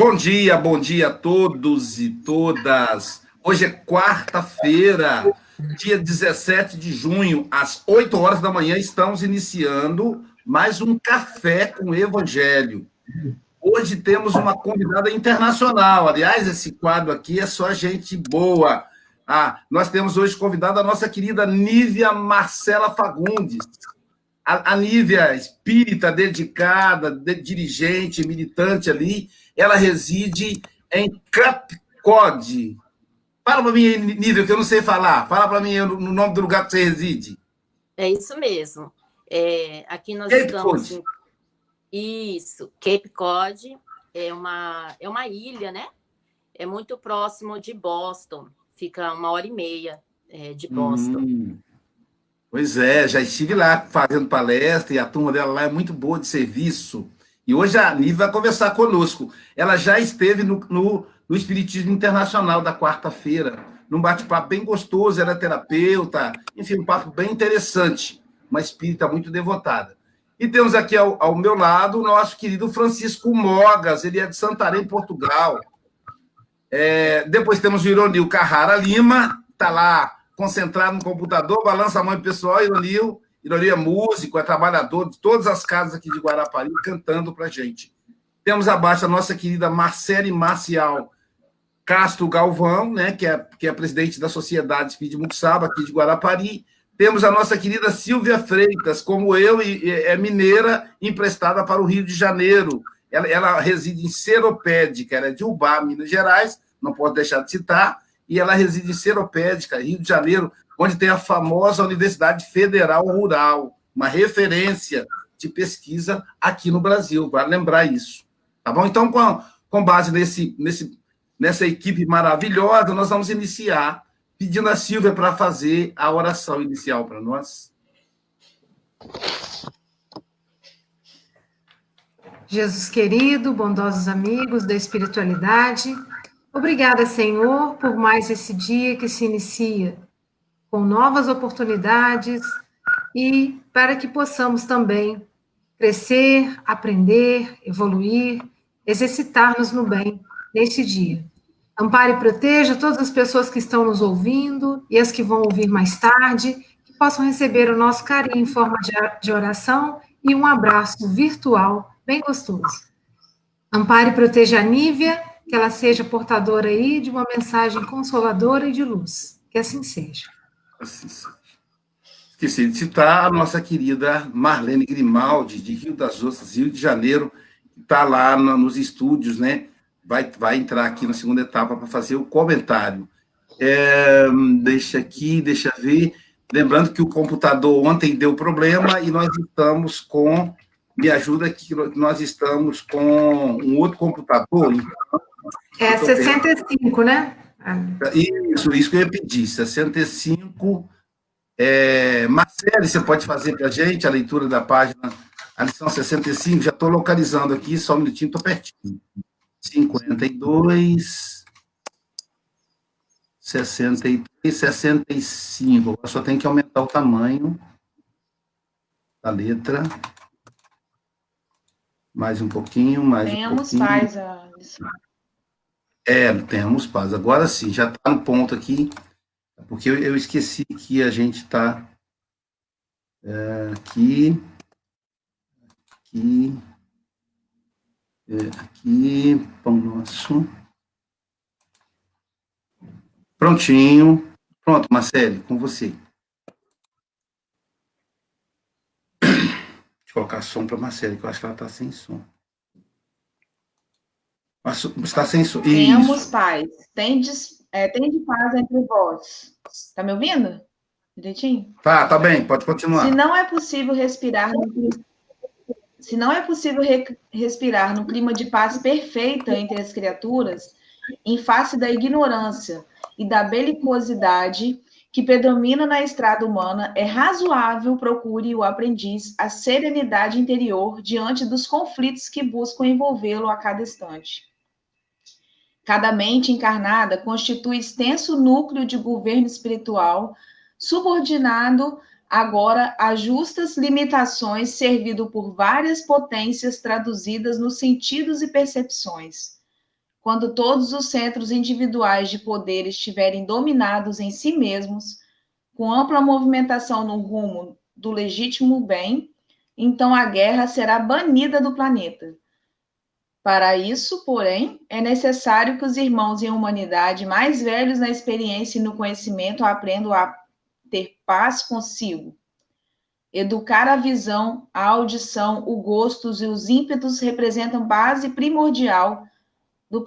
Bom dia, bom dia a todos e todas. Hoje é quarta-feira, dia 17 de junho, às 8 horas da manhã, estamos iniciando mais um Café com Evangelho. Hoje temos uma convidada internacional. Aliás, esse quadro aqui é só gente boa. Ah, nós temos hoje convidada a nossa querida Nívia Marcela Fagundes. A, a Nívia, espírita, dedicada, de, dirigente, militante ali, ela reside em Capcode. Fala para mim, Nívia, que eu não sei falar. Fala para mim no nome do lugar que você reside. É isso mesmo. É, aqui nós Cape estamos. Cod. Em... Isso, Cape Cod é uma, é uma ilha, né? É muito próximo de Boston. Fica uma hora e meia é, de Boston. Hum. Pois é, já estive lá fazendo palestra e a turma dela lá é muito boa de serviço. E hoje a Nive vai conversar conosco. Ela já esteve no, no, no Espiritismo Internacional da quarta-feira, num bate-papo bem gostoso, ela é terapeuta, enfim, um papo bem interessante, uma espírita muito devotada. E temos aqui ao, ao meu lado o nosso querido Francisco Mogas, ele é de Santarém, Portugal. É, depois temos o Ironil Carrara Lima, está lá concentrado no computador, balança a mãe pessoal, Ironil. Ironil é músico, é trabalhador de todas as casas aqui de Guarapari, cantando para gente. Temos abaixo a nossa querida Marcele Marcial Castro Galvão, né, que, é, que é presidente da Sociedade Espírita Muxaba, aqui de Guarapari. Temos a nossa querida Silvia Freitas, como eu, e, é mineira, emprestada para o Rio de Janeiro. Ela, ela reside em Seropédica, ela é de Ubá, Minas Gerais, não posso deixar de citar e ela reside em Seropédica, Rio de Janeiro, onde tem a famosa Universidade Federal Rural, uma referência de pesquisa aqui no Brasil, vale lembrar isso. Tá bom? Então, com, com base nesse, nesse, nessa equipe maravilhosa, nós vamos iniciar pedindo a Silvia para fazer a oração inicial para nós. Jesus querido, bondosos amigos da espiritualidade, Obrigada, Senhor, por mais esse dia que se inicia com novas oportunidades e para que possamos também crescer, aprender, evoluir, exercitar-nos no bem neste dia. Ampare e proteja todas as pessoas que estão nos ouvindo e as que vão ouvir mais tarde, que possam receber o nosso carinho em forma de oração e um abraço virtual bem gostoso. Ampare e proteja a Nívia que ela seja portadora aí de uma mensagem consoladora e de luz. Que assim seja. Esqueci de citar a nossa querida Marlene Grimaldi, de Rio das Ostras, Rio de Janeiro, que está lá no, nos estúdios, né? Vai, vai entrar aqui na segunda etapa para fazer o comentário. É, deixa aqui, deixa ver. Lembrando que o computador ontem deu problema e nós estamos com. Me ajuda aqui, nós estamos com um outro computador, então é 65, né? Isso, isso que eu ia pedir, 65. É, Marcele, você pode fazer para a gente a leitura da página, a lição 65, já estou localizando aqui, só um minutinho, estou pertinho. 52, 63, 65. Agora só tem que aumentar o tamanho da letra. Mais um pouquinho, mais um pouquinho. Faz a lição. É, temos paz. Agora sim, já está no ponto aqui, porque eu, eu esqueci que a gente está é, aqui, aqui, é, aqui, pão nosso. Prontinho. Pronto, Marcelo, com você. Deixa eu colocar som para Marcelo, que eu acho que ela está sem som. Está sem som. Tenhamos paz. Tendes, é, de paz entre vós. Está me ouvindo? Direitinho? Tá, tá bem, pode continuar. Se não é possível respirar no, se não é possível re, respirar no clima de paz perfeita entre as criaturas, em face da ignorância e da belicosidade que predomina na estrada humana, é razoável procure o aprendiz a serenidade interior diante dos conflitos que buscam envolvê-lo a cada instante. Cada mente encarnada constitui extenso núcleo de governo espiritual, subordinado agora a justas limitações, servido por várias potências traduzidas nos sentidos e percepções. quando todos os centros individuais de poder estiverem dominados em si mesmos, com ampla movimentação no rumo do legítimo bem, então a guerra será banida do planeta. Para isso, porém, é necessário que os irmãos em humanidade mais velhos na experiência e no conhecimento aprendam a ter paz consigo. Educar a visão, a audição, o gostos e os ímpetos representam base primordial do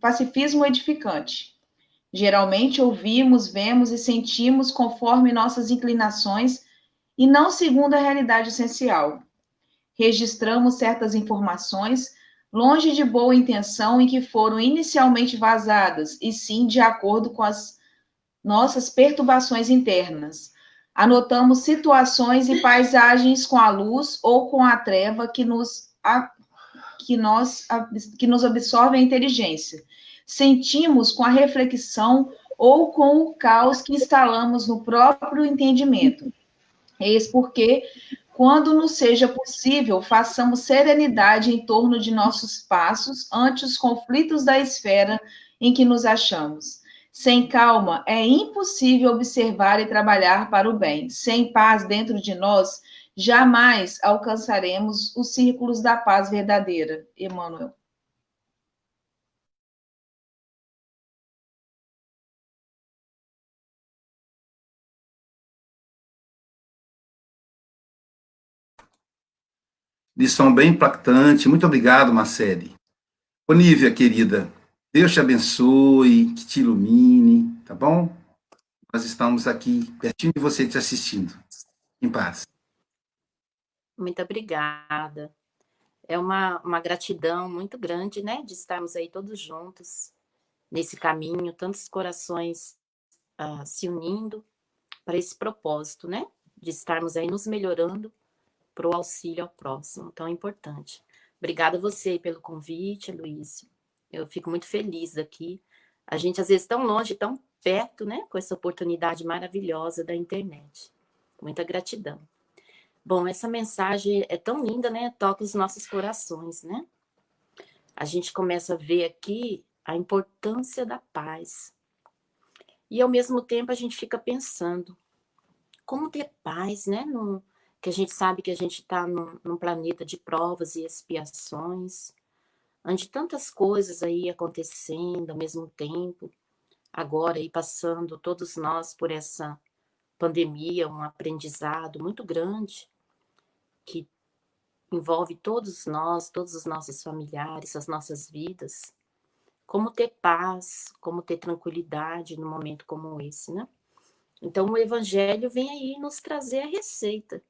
pacifismo edificante. Geralmente ouvimos, vemos e sentimos conforme nossas inclinações e não segundo a realidade essencial. Registramos certas informações longe de boa intenção em que foram inicialmente vazadas, e sim de acordo com as nossas perturbações internas. Anotamos situações e paisagens com a luz ou com a treva que nos, a, que nós, a, que nos absorve a inteligência. Sentimos com a reflexão ou com o caos que instalamos no próprio entendimento. Eis porque, quando nos seja possível, façamos serenidade em torno de nossos passos ante os conflitos da esfera em que nos achamos. Sem calma, é impossível observar e trabalhar para o bem. Sem paz dentro de nós, jamais alcançaremos os círculos da paz verdadeira. Emmanuel. Lição bem impactante. Muito obrigado, Marcele. Onívia, querida, Deus te abençoe, que te ilumine, tá bom? Nós estamos aqui pertinho de você te assistindo. Em paz. Muito obrigada. É uma, uma gratidão muito grande, né, de estarmos aí todos juntos nesse caminho, tantos corações uh, se unindo para esse propósito, né, de estarmos aí nos melhorando para o auxílio ao próximo, tão importante. Obrigada a você pelo convite, Luísio. Eu fico muito feliz daqui. A gente, às vezes, tão longe, tão perto, né? Com essa oportunidade maravilhosa da internet. Muita gratidão. Bom, essa mensagem é tão linda, né? Toca os nossos corações, né? A gente começa a ver aqui a importância da paz. E, ao mesmo tempo, a gente fica pensando como ter paz, né? No, que a gente sabe que a gente está num, num, planeta de provas e expiações, onde tantas coisas aí acontecendo ao mesmo tempo, agora aí passando todos nós por essa pandemia, um aprendizado muito grande que envolve todos nós, todos os nossos familiares, as nossas vidas. Como ter paz, como ter tranquilidade num momento como esse, né? Então, o Evangelho vem aí nos trazer a receita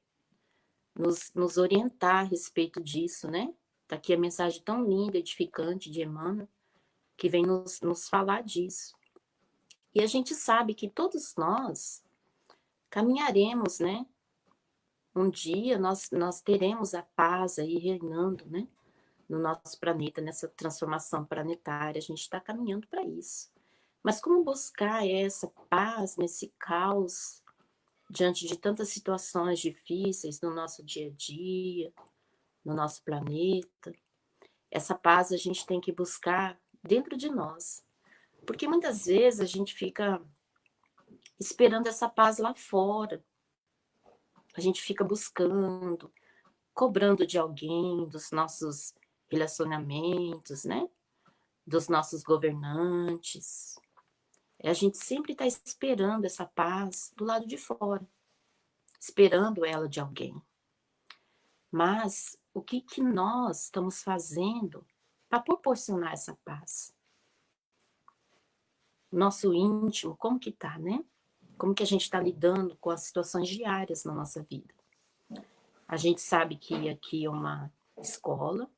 nos, nos orientar a respeito disso, né? Está aqui a mensagem tão linda, edificante de Emmanuel, que vem nos, nos falar disso. E a gente sabe que todos nós caminharemos, né? Um dia nós, nós teremos a paz aí reinando, né? No nosso planeta, nessa transformação planetária. A gente está caminhando para isso. Mas como buscar essa paz nesse caos diante de tantas situações difíceis no nosso dia a dia, no nosso planeta. Essa paz a gente tem que buscar dentro de nós. Porque muitas vezes a gente fica esperando essa paz lá fora. A gente fica buscando, cobrando de alguém, dos nossos relacionamentos, né? Dos nossos governantes, a gente sempre está esperando essa paz do lado de fora, esperando ela de alguém. Mas o que, que nós estamos fazendo para proporcionar essa paz? Nosso íntimo, como que tá, né? Como que a gente está lidando com as situações diárias na nossa vida? A gente sabe que aqui é uma escola,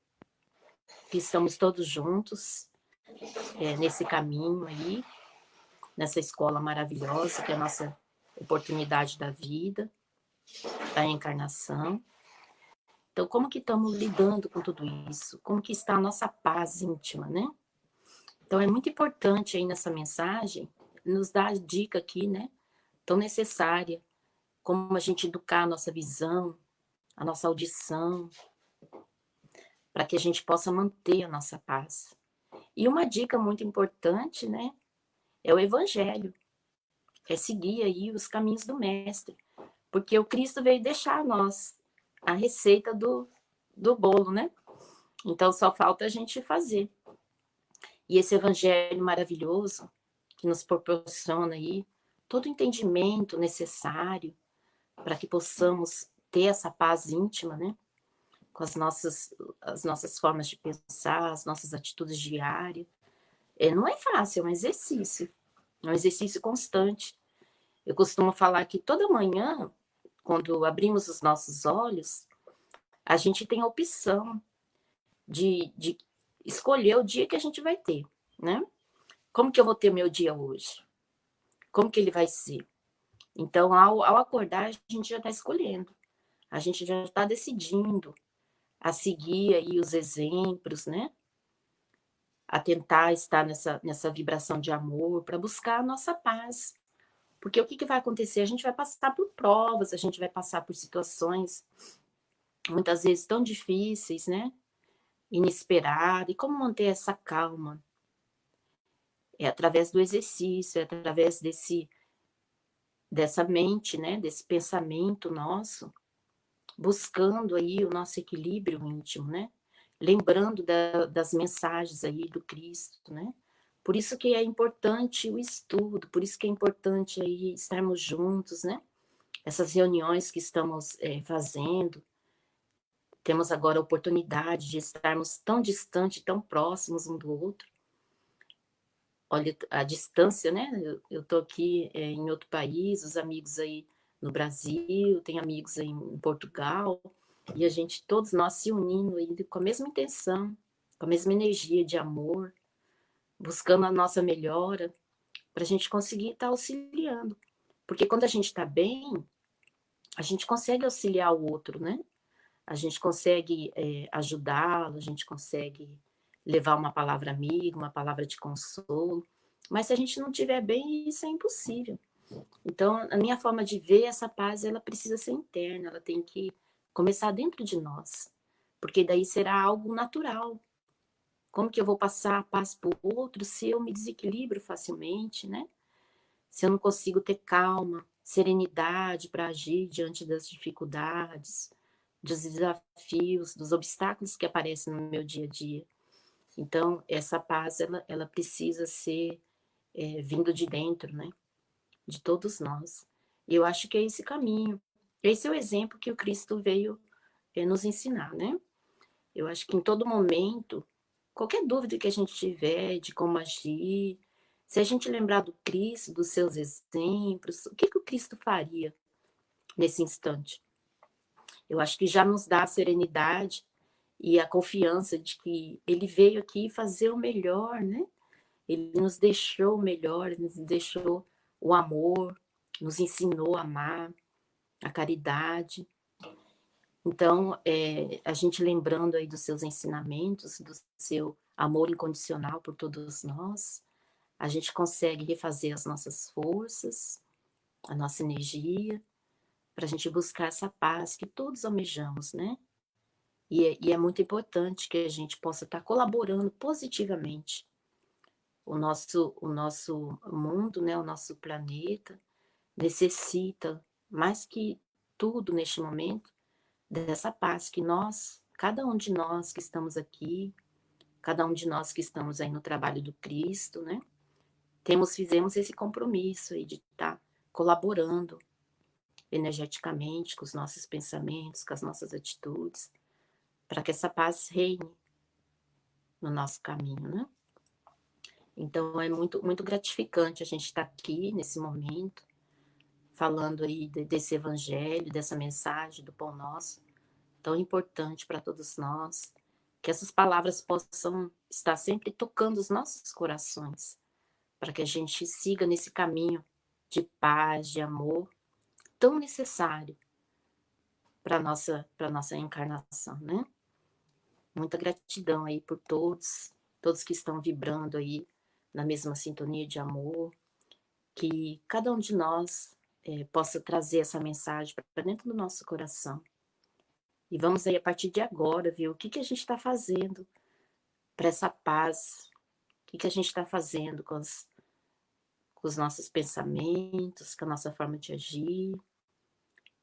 que estamos todos juntos é, nesse caminho aí, nessa escola maravilhosa, que é a nossa oportunidade da vida, da encarnação. Então, como que estamos lidando com tudo isso? Como que está a nossa paz íntima, né? Então, é muito importante aí nessa mensagem nos dar a dica aqui, né? Tão necessária, como a gente educar a nossa visão, a nossa audição, para que a gente possa manter a nossa paz. E uma dica muito importante, né, é o evangelho. É seguir aí os caminhos do mestre, porque o Cristo veio deixar a nós a receita do, do bolo, né? Então só falta a gente fazer. E esse evangelho maravilhoso que nos proporciona aí todo o entendimento necessário para que possamos ter essa paz íntima, né? Com as nossas, as nossas formas de pensar, as nossas atitudes diárias. É, não é fácil, é um exercício. É um exercício constante. Eu costumo falar que toda manhã, quando abrimos os nossos olhos, a gente tem a opção de, de escolher o dia que a gente vai ter, né? Como que eu vou ter meu dia hoje? Como que ele vai ser? Então, ao, ao acordar, a gente já está escolhendo, a gente já está decidindo a seguir aí os exemplos, né? A tentar estar nessa, nessa vibração de amor para buscar a nossa paz. Porque o que, que vai acontecer? A gente vai passar por provas, a gente vai passar por situações muitas vezes tão difíceis, né? Inesperadas. E como manter essa calma? É através do exercício, é através desse dessa mente, né, desse pensamento nosso, buscando aí o nosso equilíbrio íntimo, né? Lembrando da, das mensagens aí do Cristo, né? Por isso que é importante o estudo, por isso que é importante aí estarmos juntos, né? Essas reuniões que estamos é, fazendo, temos agora a oportunidade de estarmos tão distantes, tão próximos um do outro, olha a distância, né? Eu estou aqui é, em outro país, os amigos aí no Brasil, tem amigos aí em Portugal, e a gente, todos nós se unindo aí com a mesma intenção, com a mesma energia de amor, buscando a nossa melhora, para a gente conseguir estar tá auxiliando. Porque quando a gente está bem, a gente consegue auxiliar o outro, né? A gente consegue é, ajudá-lo, a gente consegue levar uma palavra amiga, uma palavra de consolo. Mas se a gente não tiver bem, isso é impossível. Então, a minha forma de ver essa paz, ela precisa ser interna, ela tem que começar dentro de nós, porque daí será algo natural. Como que eu vou passar a paz para o outro se eu me desequilibro facilmente, né? Se eu não consigo ter calma, serenidade para agir diante das dificuldades, dos desafios, dos obstáculos que aparecem no meu dia a dia. Então, essa paz, ela, ela precisa ser é, vindo de dentro, né? De todos nós. E eu acho que é esse caminho. Esse é o exemplo que o Cristo veio é, nos ensinar, né? Eu acho que em todo momento, qualquer dúvida que a gente tiver de como agir, se a gente lembrar do Cristo, dos seus exemplos, o que, que o Cristo faria nesse instante? Eu acho que já nos dá a serenidade e a confiança de que ele veio aqui fazer o melhor, né? Ele nos deixou o melhor, nos deixou o amor, nos ensinou a amar, a caridade. Então, é, a gente lembrando aí dos seus ensinamentos, do seu amor incondicional por todos nós, a gente consegue refazer as nossas forças, a nossa energia, para a gente buscar essa paz que todos almejamos, né? E é, e é muito importante que a gente possa estar colaborando positivamente. O nosso, o nosso mundo, né, o nosso planeta, necessita, mais que tudo neste momento, dessa paz que nós, cada um de nós que estamos aqui, cada um de nós que estamos aí no trabalho do Cristo, né? Temos, fizemos esse compromisso aí de estar colaborando energeticamente com os nossos pensamentos, com as nossas atitudes, para que essa paz reine no nosso caminho, né? Então é muito muito gratificante a gente estar tá aqui nesse momento falando aí desse evangelho, dessa mensagem do pão nosso, tão importante para todos nós, que essas palavras possam estar sempre tocando os nossos corações, para que a gente siga nesse caminho de paz, de amor, tão necessário para nossa para nossa encarnação, né? Muita gratidão aí por todos, todos que estão vibrando aí na mesma sintonia de amor, que cada um de nós é, possa trazer essa mensagem para dentro do nosso coração. E vamos aí, a partir de agora, ver o que, que a gente está fazendo para essa paz que, que a gente está fazendo com, as, com os nossos pensamentos, com a nossa forma de agir.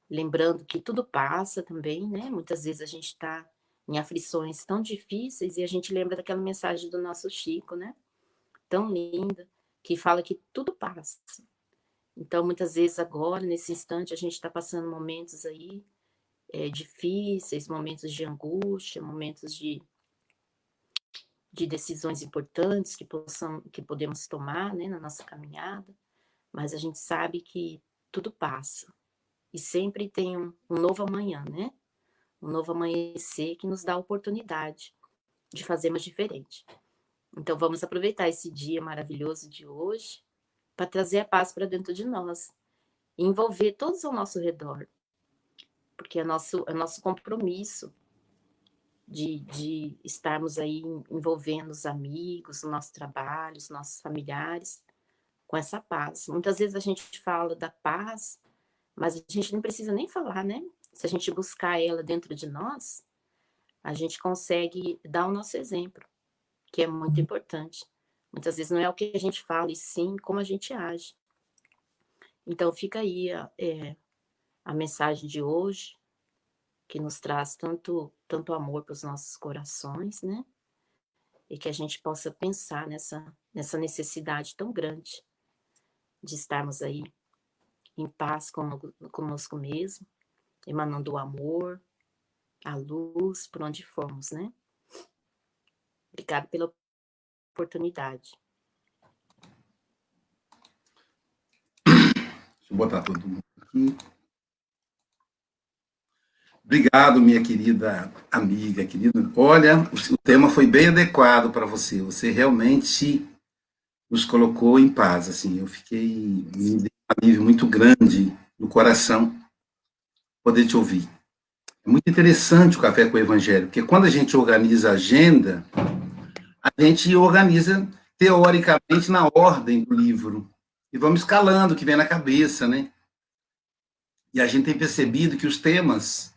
Lembrando que tudo passa também, né? Muitas vezes a gente está em aflições tão difíceis e a gente lembra daquela mensagem do nosso Chico, né? Tão linda, que fala que tudo passa. Então, muitas vezes agora, nesse instante, a gente está passando momentos aí é, difíceis, momentos de angústia, momentos de, de decisões importantes que, possam, que podemos tomar né, na nossa caminhada, mas a gente sabe que tudo passa. E sempre tem um, um novo amanhã, né? Um novo amanhecer que nos dá a oportunidade de fazermos diferente. Então, vamos aproveitar esse dia maravilhoso de hoje para trazer a paz para dentro de nós, envolver todos ao nosso redor, porque é nosso, é nosso compromisso de, de estarmos aí envolvendo os amigos, o nosso trabalho, os nossos familiares, com essa paz. Muitas vezes a gente fala da paz, mas a gente não precisa nem falar, né? Se a gente buscar ela dentro de nós, a gente consegue dar o nosso exemplo, que é muito importante. Muitas vezes não é o que a gente fala, e sim como a gente age. Então fica aí a, é, a mensagem de hoje, que nos traz tanto, tanto amor para os nossos corações, né? E que a gente possa pensar nessa, nessa necessidade tão grande de estarmos aí em paz conosco mesmo, emanando o amor, a luz por onde formos, né? Obrigada pela oportunidade. Deixa eu botar todo mundo aqui. Obrigado, minha querida amiga, querida. Olha, o tema foi bem adequado para você. Você realmente nos colocou em paz. Assim, eu fiquei me deu um alívio muito grande no coração poder te ouvir. É muito interessante o café com o Evangelho, porque quando a gente organiza a agenda, a gente organiza teoricamente na ordem do livro e vamos escalando o que vem na cabeça, né? E a gente tem percebido que os temas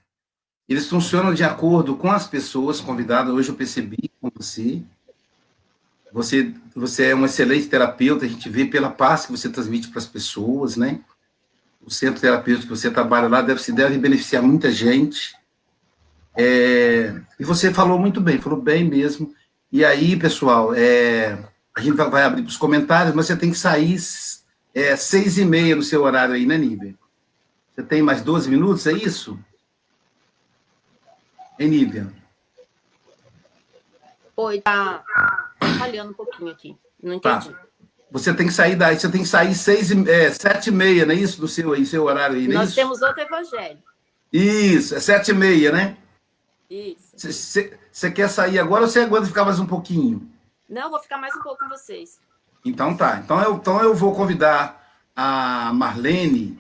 eles funcionam de acordo com as pessoas convidadas. Hoje eu percebi com você. Você, você é um excelente terapeuta, a gente vê pela paz que você transmite para as pessoas, né? O centro terapêutico que você trabalha lá deve, se deve beneficiar muita gente. É, e você falou muito bem, falou bem mesmo. E aí, pessoal, é, a gente vai abrir para os comentários, mas você tem que sair é, seis e meia no seu horário aí, né, Nível? Você tem mais 12 minutos, é isso? Hein, Nívia? Oi, tá falhando um pouquinho aqui. Não tá. entendi. Tá. Você tem que sair daí, você tem que sair seis, é, sete e meia, não é isso? Do seu, aí, seu horário aí, não é Nós isso? temos outro evangelho. Isso, é sete e meia, né? Isso. Você quer sair agora ou você aguenta ficar mais um pouquinho? Não, vou ficar mais um pouco com vocês. Então tá. Então eu, então eu vou convidar a Marlene,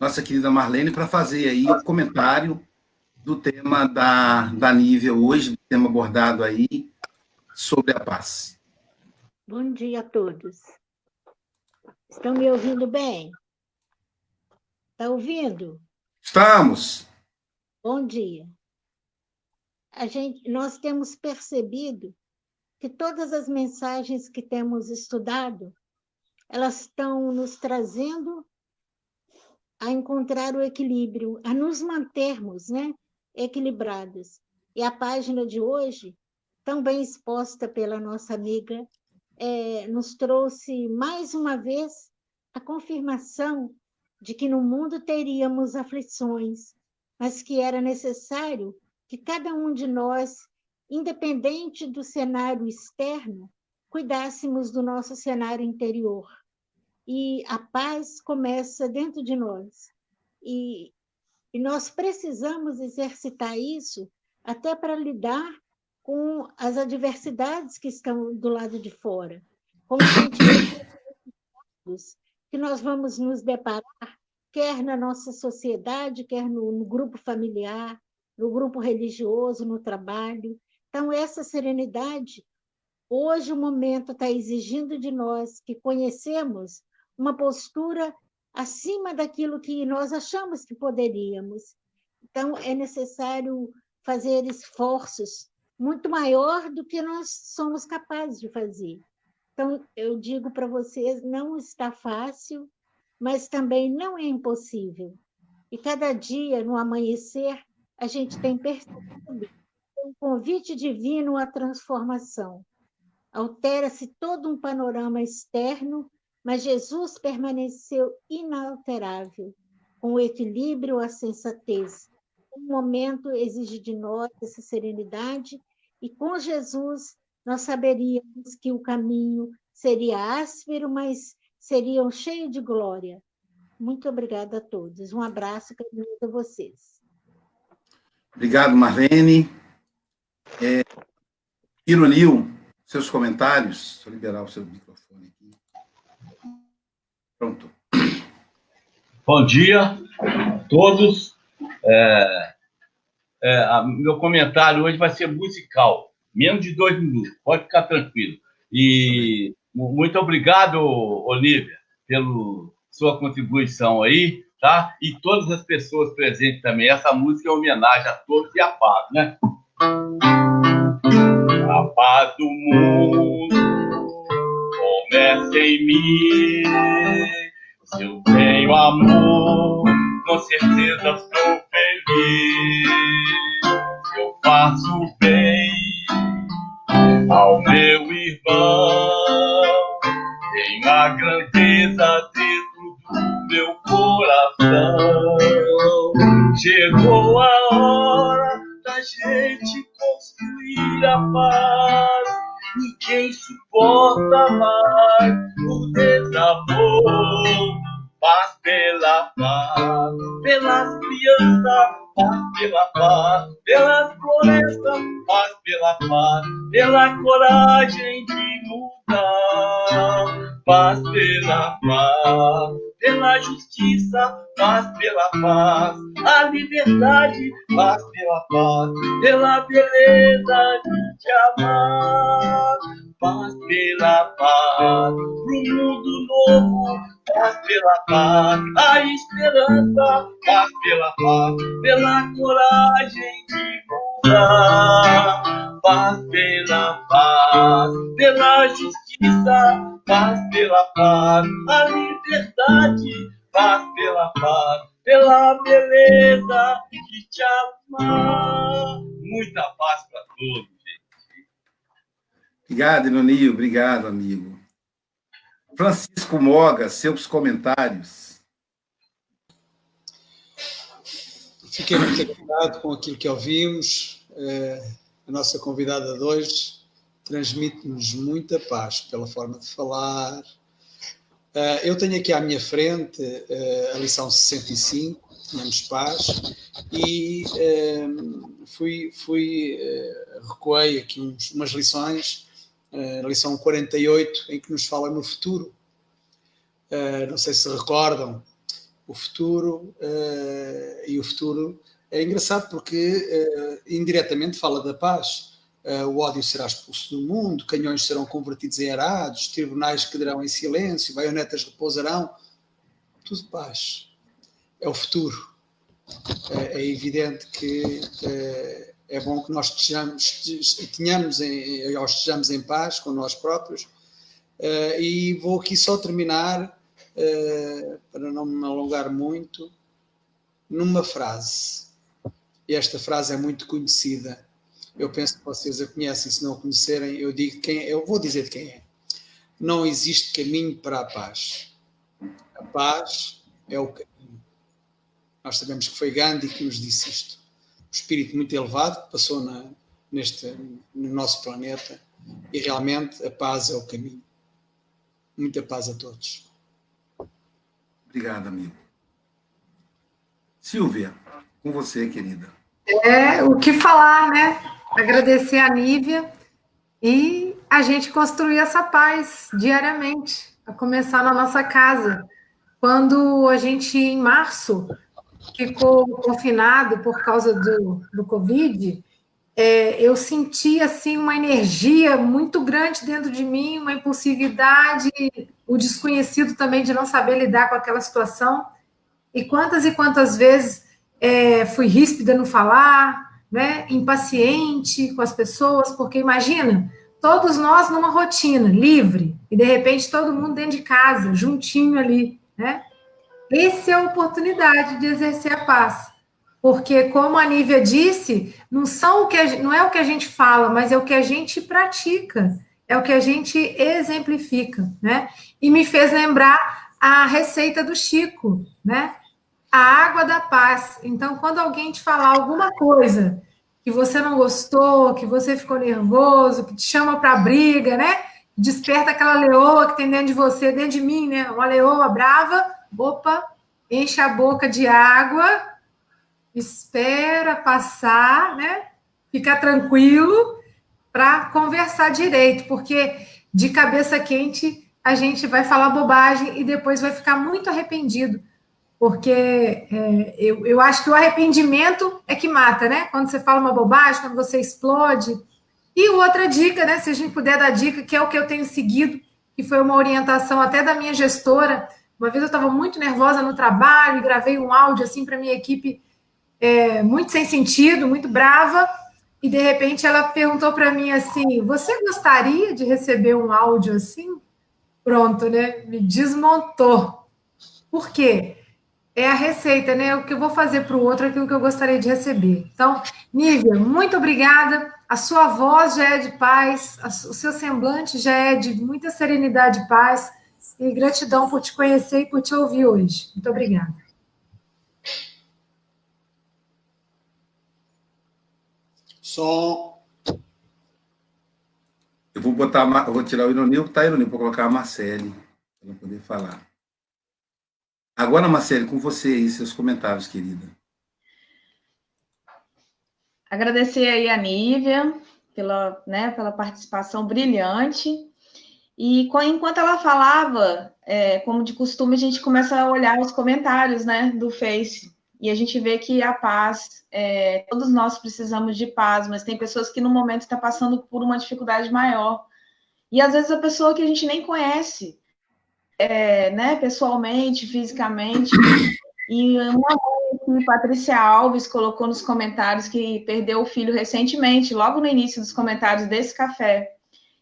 nossa querida Marlene, para fazer aí o comentário do tema da, da Nívia hoje, do tema abordado aí sobre a paz. Bom dia a todos. Estão me ouvindo bem? Está ouvindo? Estamos. Bom dia a gente, nós temos percebido que todas as mensagens que temos estudado, elas estão nos trazendo a encontrar o equilíbrio, a nos mantermos né, equilibrados. E a página de hoje, tão bem exposta pela nossa amiga, é, nos trouxe mais uma vez a confirmação de que no mundo teríamos aflições, mas que era necessário que cada um de nós, independente do cenário externo, cuidássemos do nosso cenário interior. E a paz começa dentro de nós. E, e nós precisamos exercitar isso até para lidar com as adversidades que estão do lado de fora, com os que nós vamos nos deparar, quer na nossa sociedade, quer no, no grupo familiar, no grupo religioso, no trabalho. Então, essa serenidade, hoje o momento está exigindo de nós que conhecemos uma postura acima daquilo que nós achamos que poderíamos. Então, é necessário fazer esforços muito maior do que nós somos capazes de fazer. Então, eu digo para vocês, não está fácil, mas também não é impossível. E cada dia, no amanhecer, a gente tem percebido um convite divino à transformação. Altera-se todo um panorama externo, mas Jesus permaneceu inalterável, com o equilíbrio, a sensatez. Um momento exige de nós essa serenidade, e com Jesus nós saberíamos que o caminho seria áspero, mas seria cheio de glória. Muito obrigada a todos. Um abraço carinhoso a vocês. Obrigado, Marlene. É, seus comentários. Deixa eu liberar o seu microfone aqui. Pronto. Bom dia a todos. É, é, a, meu comentário hoje vai ser musical, menos de dois minutos, pode ficar tranquilo. E muito obrigado, Olivia, pela sua contribuição aí, tá? E todas as pessoas presentes também. Essa música é homenagem a todos e a paz, né? A paz do mundo começa em mim. Se eu tenho amor, com certeza sou feliz. Eu faço bem ao meu irmão, tenho a grandeza Chegou a hora da gente construir a paz. Pela paz, a esperança, paz pela paz, pela coragem de mudar, paz pela paz, pela justiça, paz pela paz, a liberdade, paz pela paz, pela beleza de te amar. Muita paz para todos, gente. Obrigado, Ilonio. Obrigado, amigo. Francisco Moga, seus comentários. Fiquei muito agradado com aquilo que ouvimos. É, a nossa convidada de hoje transmite-nos muita paz pela forma de falar. Uh, eu tenho aqui à minha frente uh, a lição 65, Tínhamos Paz, e fui, fui recuei aqui umas lições, a lição 48, em que nos fala no futuro. não sei se recordam, o futuro, e o futuro é engraçado porque indiretamente fala da paz o ódio será expulso do mundo, canhões serão convertidos em arados, tribunais quedarão em silêncio, baionetas repousarão. Tudo paz. É o futuro. É evidente que é, bom que nós estejamos, tenhamos em, ou estejamos em paz com nós próprios. Uh, e vou aqui só terminar, uh, para não me alongar muito, numa frase. Esta frase é muito conhecida eu penso que vocês a conhecem, se não a conhecerem, eu digo quem é, eu vou dizer de quem é. Não existe caminho para a paz. A paz é o caminho. Nós sabemos que foi Gandhi que nos disse isto. Espírito muito elevado que passou na, neste, no nosso planeta e realmente a paz é o caminho. Muita paz a todos. Obrigado, amigo. Silvia, com você, querida. É, o que falar, né? agradecer a Nívia e a gente construir essa paz diariamente, a começar na nossa casa. Quando a gente, em março, ficou confinado por causa do, do Covid, é, eu senti assim uma energia muito grande dentro de mim, uma impulsividade, o desconhecido também de não saber lidar com aquela situação. E quantas e quantas vezes é, fui ríspida no falar, né, impaciente com as pessoas, porque imagina, todos nós numa rotina livre e de repente todo mundo dentro de casa, juntinho ali, né? Essa é a oportunidade de exercer a paz. Porque, como a Nívia disse, não, são o que a, não é o que a gente fala, mas é o que a gente pratica, é o que a gente exemplifica, né? E me fez lembrar a receita do Chico, né? A água da paz. Então, quando alguém te falar alguma coisa que você não gostou, que você ficou nervoso, que te chama para briga, né? Desperta aquela leoa que tem dentro de você, dentro de mim, né? Uma leoa brava, opa, enche a boca de água espera passar, né? Ficar tranquilo para conversar direito, porque de cabeça quente a gente vai falar bobagem e depois vai ficar muito arrependido, porque é, eu, eu acho que o arrependimento é que mata, né? Quando você fala uma bobagem, quando você explode. E outra dica, né? Se a gente puder dar dica, que é o que eu tenho seguido, que foi uma orientação até da minha gestora. Uma vez eu estava muito nervosa no trabalho e gravei um áudio assim para minha equipe é, muito sem sentido, muito brava, e de repente ela perguntou para mim assim: Você gostaria de receber um áudio assim? Pronto, né? Me desmontou. Por quê? É a receita, né? O que eu vou fazer para o outro é aquilo que eu gostaria de receber. Então, Nívia, muito obrigada. A sua voz já é de paz, o seu semblante já é de muita serenidade e paz. E gratidão por te conhecer e por te ouvir hoje. Muito obrigada. Som. Eu vou botar, eu vou tirar o Ironil, tá, Ironil, para colocar a Marcele, para poder falar. Agora, Marcele, com você aí, seus comentários, querida. Agradecer aí a Nívia pela, né, pela participação brilhante. E enquanto ela falava, é, como de costume, a gente começa a olhar os comentários né, do Face. E a gente vê que a paz, é, todos nós precisamos de paz, mas tem pessoas que no momento estão tá passando por uma dificuldade maior. E às vezes a pessoa que a gente nem conhece, é, né, pessoalmente, fisicamente. E uma mãe Patrícia Alves colocou nos comentários que perdeu o filho recentemente, logo no início dos comentários desse café.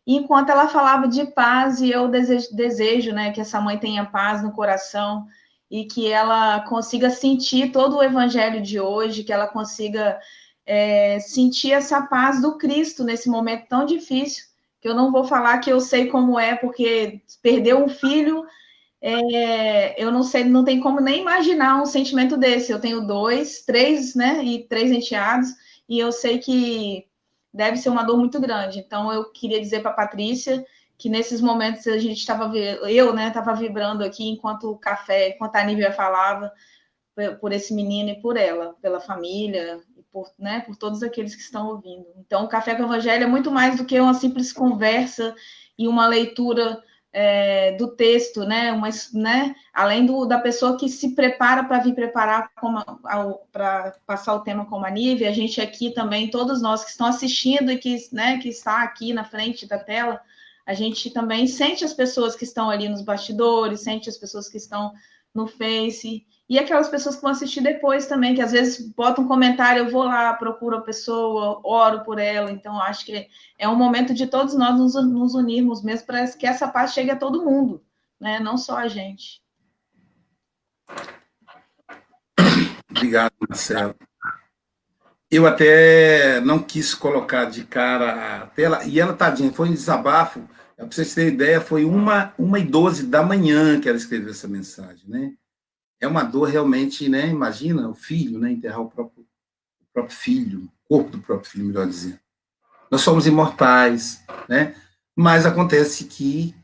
Enquanto ela falava de paz, e eu desejo, desejo né, que essa mãe tenha paz no coração, e que ela consiga sentir todo o evangelho de hoje, que ela consiga é, sentir essa paz do Cristo nesse momento tão difícil, que eu não vou falar que eu sei como é, porque perder um filho, é, eu não sei, não tem como nem imaginar um sentimento desse. Eu tenho dois, três, né, e três enteados, e eu sei que deve ser uma dor muito grande. Então, eu queria dizer para a Patrícia que nesses momentos a gente estava, eu, né, estava vibrando aqui enquanto o café, enquanto a Nívia falava, por esse menino e por ela, pela família, e por, né, por todos aqueles que estão ouvindo. Então, o Café com o Evangelho é muito mais do que uma simples conversa e uma leitura é, do texto, né, uma, né, além do, da pessoa que se prepara para vir preparar para passar o tema com a Nívia, a gente aqui também, todos nós que estão assistindo e que, né, que está aqui na frente da tela, a gente também sente as pessoas que estão ali nos bastidores, sente as pessoas que estão no Face, e aquelas pessoas que vão assistir depois também, que às vezes botam um comentário, eu vou lá, procuro a pessoa, oro por ela, então acho que é um momento de todos nós nos, unirmos mesmo para que essa paz chegue a todo mundo, né? não só a gente. Obrigado, Marcelo. Eu até não quis colocar de cara a tela, e ela, tadinha, foi um desabafo, para vocês terem ideia, foi uma, uma e doze da manhã que ela escreveu essa mensagem, né? É uma dor realmente, né? Imagina o filho, né? Enterrar o próprio, o próprio filho, o corpo do próprio filho, melhor dizer. Nós somos imortais, né? Mas acontece que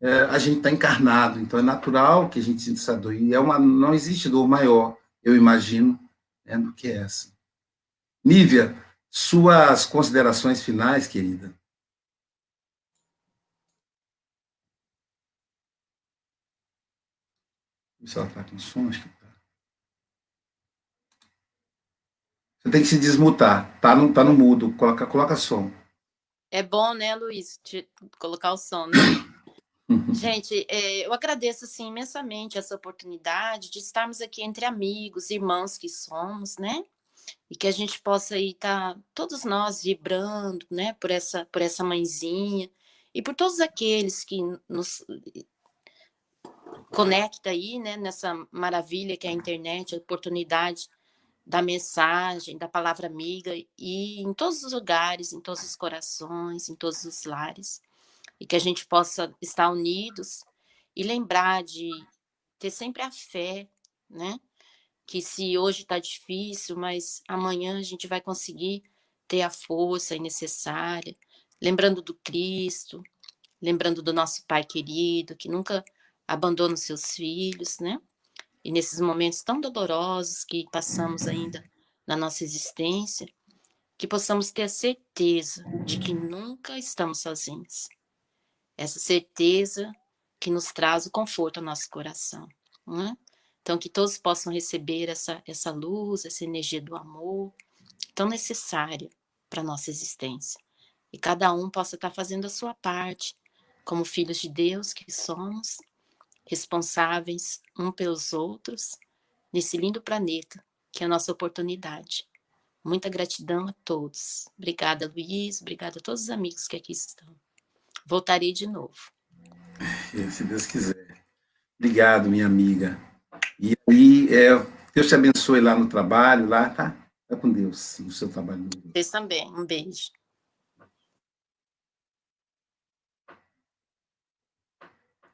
é, a gente está encarnado, então é natural que a gente sinta essa dor. E é uma, não existe dor maior, eu imagino, né, do que essa. Nívia, suas considerações finais, querida. Se ela está com som, acho que tá. Você tem que se desmutar. Tá no, tá no mudo. Coloca, coloca som. É bom, né, Luiz, colocar o som, né? Gente, é, eu agradeço assim, imensamente essa oportunidade de estarmos aqui entre amigos, irmãos que somos, né? e que a gente possa aí estar tá, todos nós vibrando, né, por essa por essa mãezinha e por todos aqueles que nos conecta aí, né, nessa maravilha que é a internet, a oportunidade da mensagem, da palavra amiga e em todos os lugares, em todos os corações, em todos os lares, e que a gente possa estar unidos e lembrar de ter sempre a fé, né? Que se hoje está difícil, mas amanhã a gente vai conseguir ter a força necessária, lembrando do Cristo, lembrando do nosso Pai querido, que nunca abandona os seus filhos, né? E nesses momentos tão dolorosos que passamos ainda na nossa existência, que possamos ter a certeza de que nunca estamos sozinhos. Essa certeza que nos traz o conforto ao nosso coração. Né? Então, que todos possam receber essa, essa luz, essa energia do amor, tão necessária para a nossa existência. E cada um possa estar fazendo a sua parte, como filhos de Deus que somos, responsáveis um pelos outros nesse lindo planeta que é a nossa oportunidade. Muita gratidão a todos. Obrigada, Luiz. Obrigada a todos os amigos que aqui estão. Voltarei de novo. Se Deus quiser. Obrigado, minha amiga. E aí, é, Deus te abençoe lá no trabalho, lá, tá? Tá com Deus, no seu trabalho. Vocês também. Um beijo.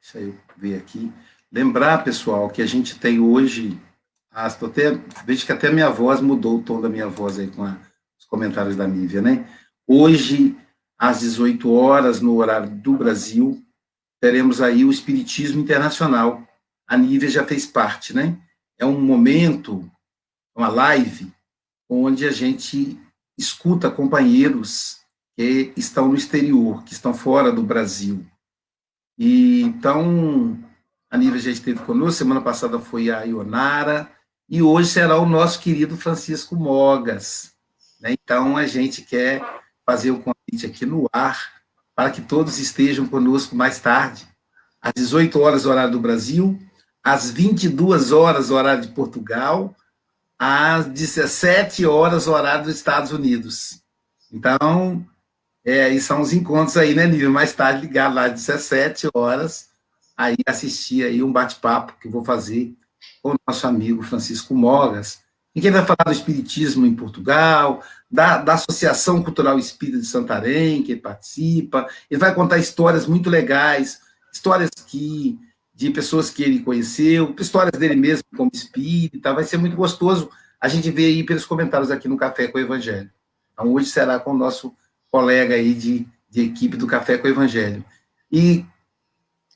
Deixa eu ver aqui. Lembrar, pessoal, que a gente tem hoje. Ah, até, vejo que até minha voz mudou o tom da minha voz aí com a, os comentários da Nívia, né? Hoje, às 18 horas, no horário do Brasil, teremos aí o Espiritismo Internacional. A Nívia já fez parte, né? É um momento, uma live, onde a gente escuta companheiros que estão no exterior, que estão fora do Brasil. E então, a Nívia já esteve conosco, semana passada foi a Ionara, e hoje será o nosso querido Francisco Mogas. Né? Então, a gente quer fazer o convite aqui no ar, para que todos estejam conosco mais tarde, às 18 horas, horário do Brasil, às 22 horas, horário de Portugal, às 17 horas, horário dos Estados Unidos. Então, é, e são os encontros aí, né, Nível? Mais tarde, ligado lá, às 17 horas, aí assistir aí um bate-papo que vou fazer com o nosso amigo Francisco Mogas, em que ele vai falar do Espiritismo em Portugal, da, da Associação Cultural Espírita de Santarém, que ele participa, ele vai contar histórias muito legais, histórias que de pessoas que ele conheceu, histórias dele mesmo como espírita, vai ser muito gostoso a gente ver aí pelos comentários aqui no Café com o Evangelho. Então, hoje será com o nosso colega aí de, de equipe do Café com o Evangelho. E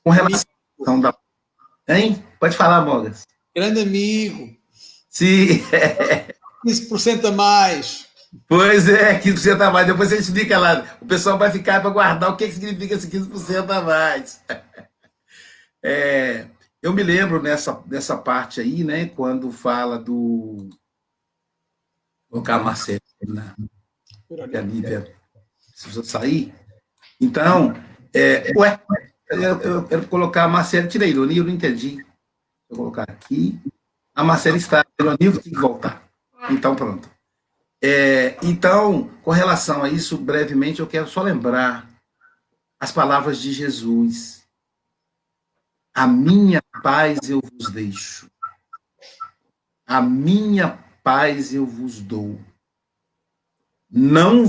com relação da. Hein? Pode falar, Mogas. Grande amigo. Sim. 15% a mais. Pois é, 15% a mais. Depois você explica lá. O pessoal vai ficar para guardar o que, significa esse 15% a mais. É, eu me lembro nessa, nessa parte aí, né, quando fala do. Vou colocar a Marcelo, né? Que a Lívia precisou sair. Então, é, ué, eu, quero colocar a Marcela, tirei ironia, eu não entendi. Vou colocar aqui. A Marcela está, ironia, tem que voltar. Então, pronto. É, então, com relação a isso, brevemente, eu quero só lembrar as palavras de Jesus. A minha paz eu vos deixo. A minha paz eu vos dou. Não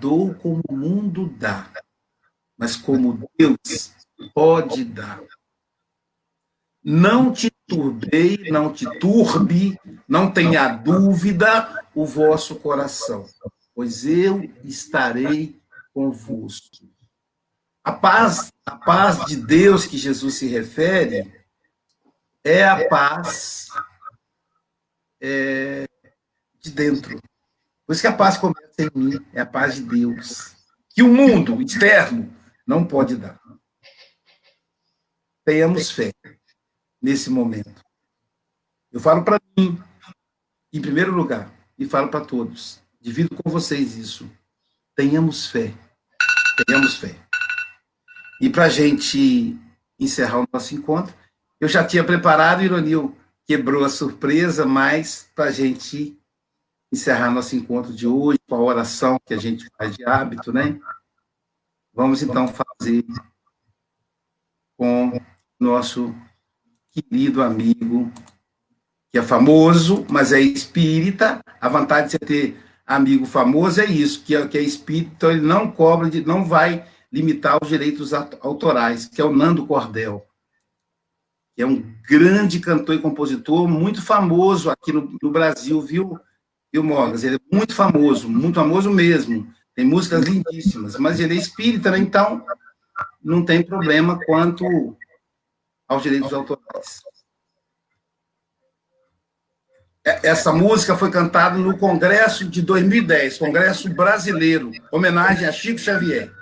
dou como o mundo dá, mas como Deus pode dar. Não te turbei, não te turbe, não tenha dúvida o vosso coração, pois eu estarei convosco. A paz, a paz de Deus que Jesus se refere é a paz é, de dentro. Por isso que a paz começa em mim, é a paz de Deus. Que o mundo externo não pode dar. Tenhamos fé nesse momento. Eu falo para mim, em primeiro lugar, e falo para todos. Divido com vocês isso. Tenhamos fé. Tenhamos fé. E para a gente encerrar o nosso encontro, eu já tinha preparado, Ironil quebrou a surpresa, mas para a gente encerrar nosso encontro de hoje com a oração que a gente faz de hábito, né? Vamos então fazer com nosso querido amigo, que é famoso, mas é espírita. A vantagem de você ter amigo famoso é isso, que é, que é espírita, então ele não cobra, não vai limitar os direitos autorais, que é o Nando Cordel, é um grande cantor e compositor, muito famoso aqui no, no Brasil, viu, viu, Morgas? Ele é muito famoso, muito famoso mesmo. Tem músicas lindíssimas, mas ele é espírita, né? então não tem problema quanto aos direitos autorais. É, essa música foi cantada no Congresso de 2010, Congresso Brasileiro, homenagem a Chico Xavier.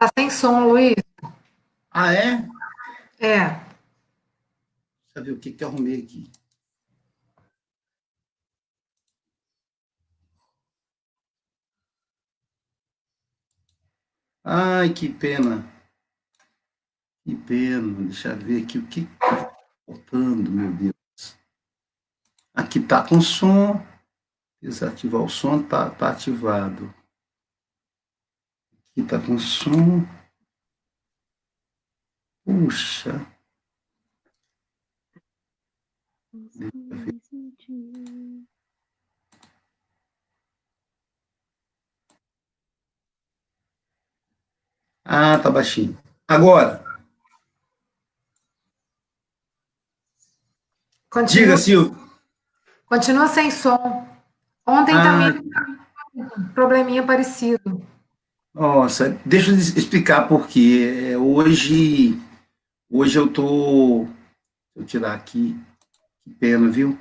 Está sem som, Luiz. Ah, é? É. Deixa eu ver o que, que eu arrumei aqui. Ai, que pena. Que pena. Deixa eu ver aqui o que está faltando, meu Deus. Aqui está com som. Desativar o som, está tá ativado. Aqui está com som. Puxa. Deixa eu ver. Ah, tá baixinho. Agora. Continua, Diga, Silvio. Continua sem som. Ontem Ah. também um probleminha parecido. Nossa, deixa eu explicar por quê. É, Hoje, hoje eu tô. Deixa eu tirar aqui. Que pena, viu?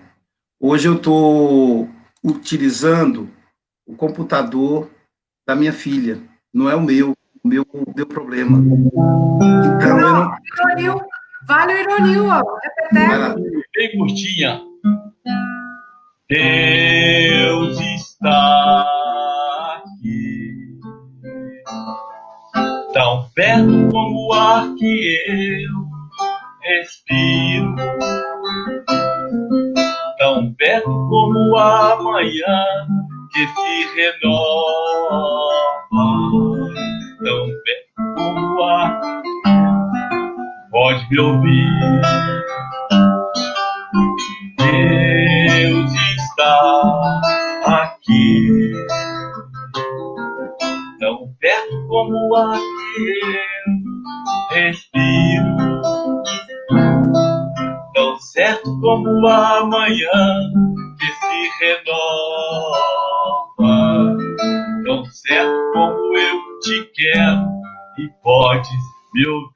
Hoje eu tô utilizando o computador da minha filha. Não é o meu. O meu deu problema. Então, eu não. Ironil, vale o Ironil, ó. Peteco. bem curtinha. Deus está perto como o ar que eu respiro, tão perto como a manhã que se renova, tão perto como o ar. Pode me ouvir. Deus está aqui, tão perto como o ar respiro, tão certo como a manhã que se renova, tão certo como eu te quero e podes me ouvir.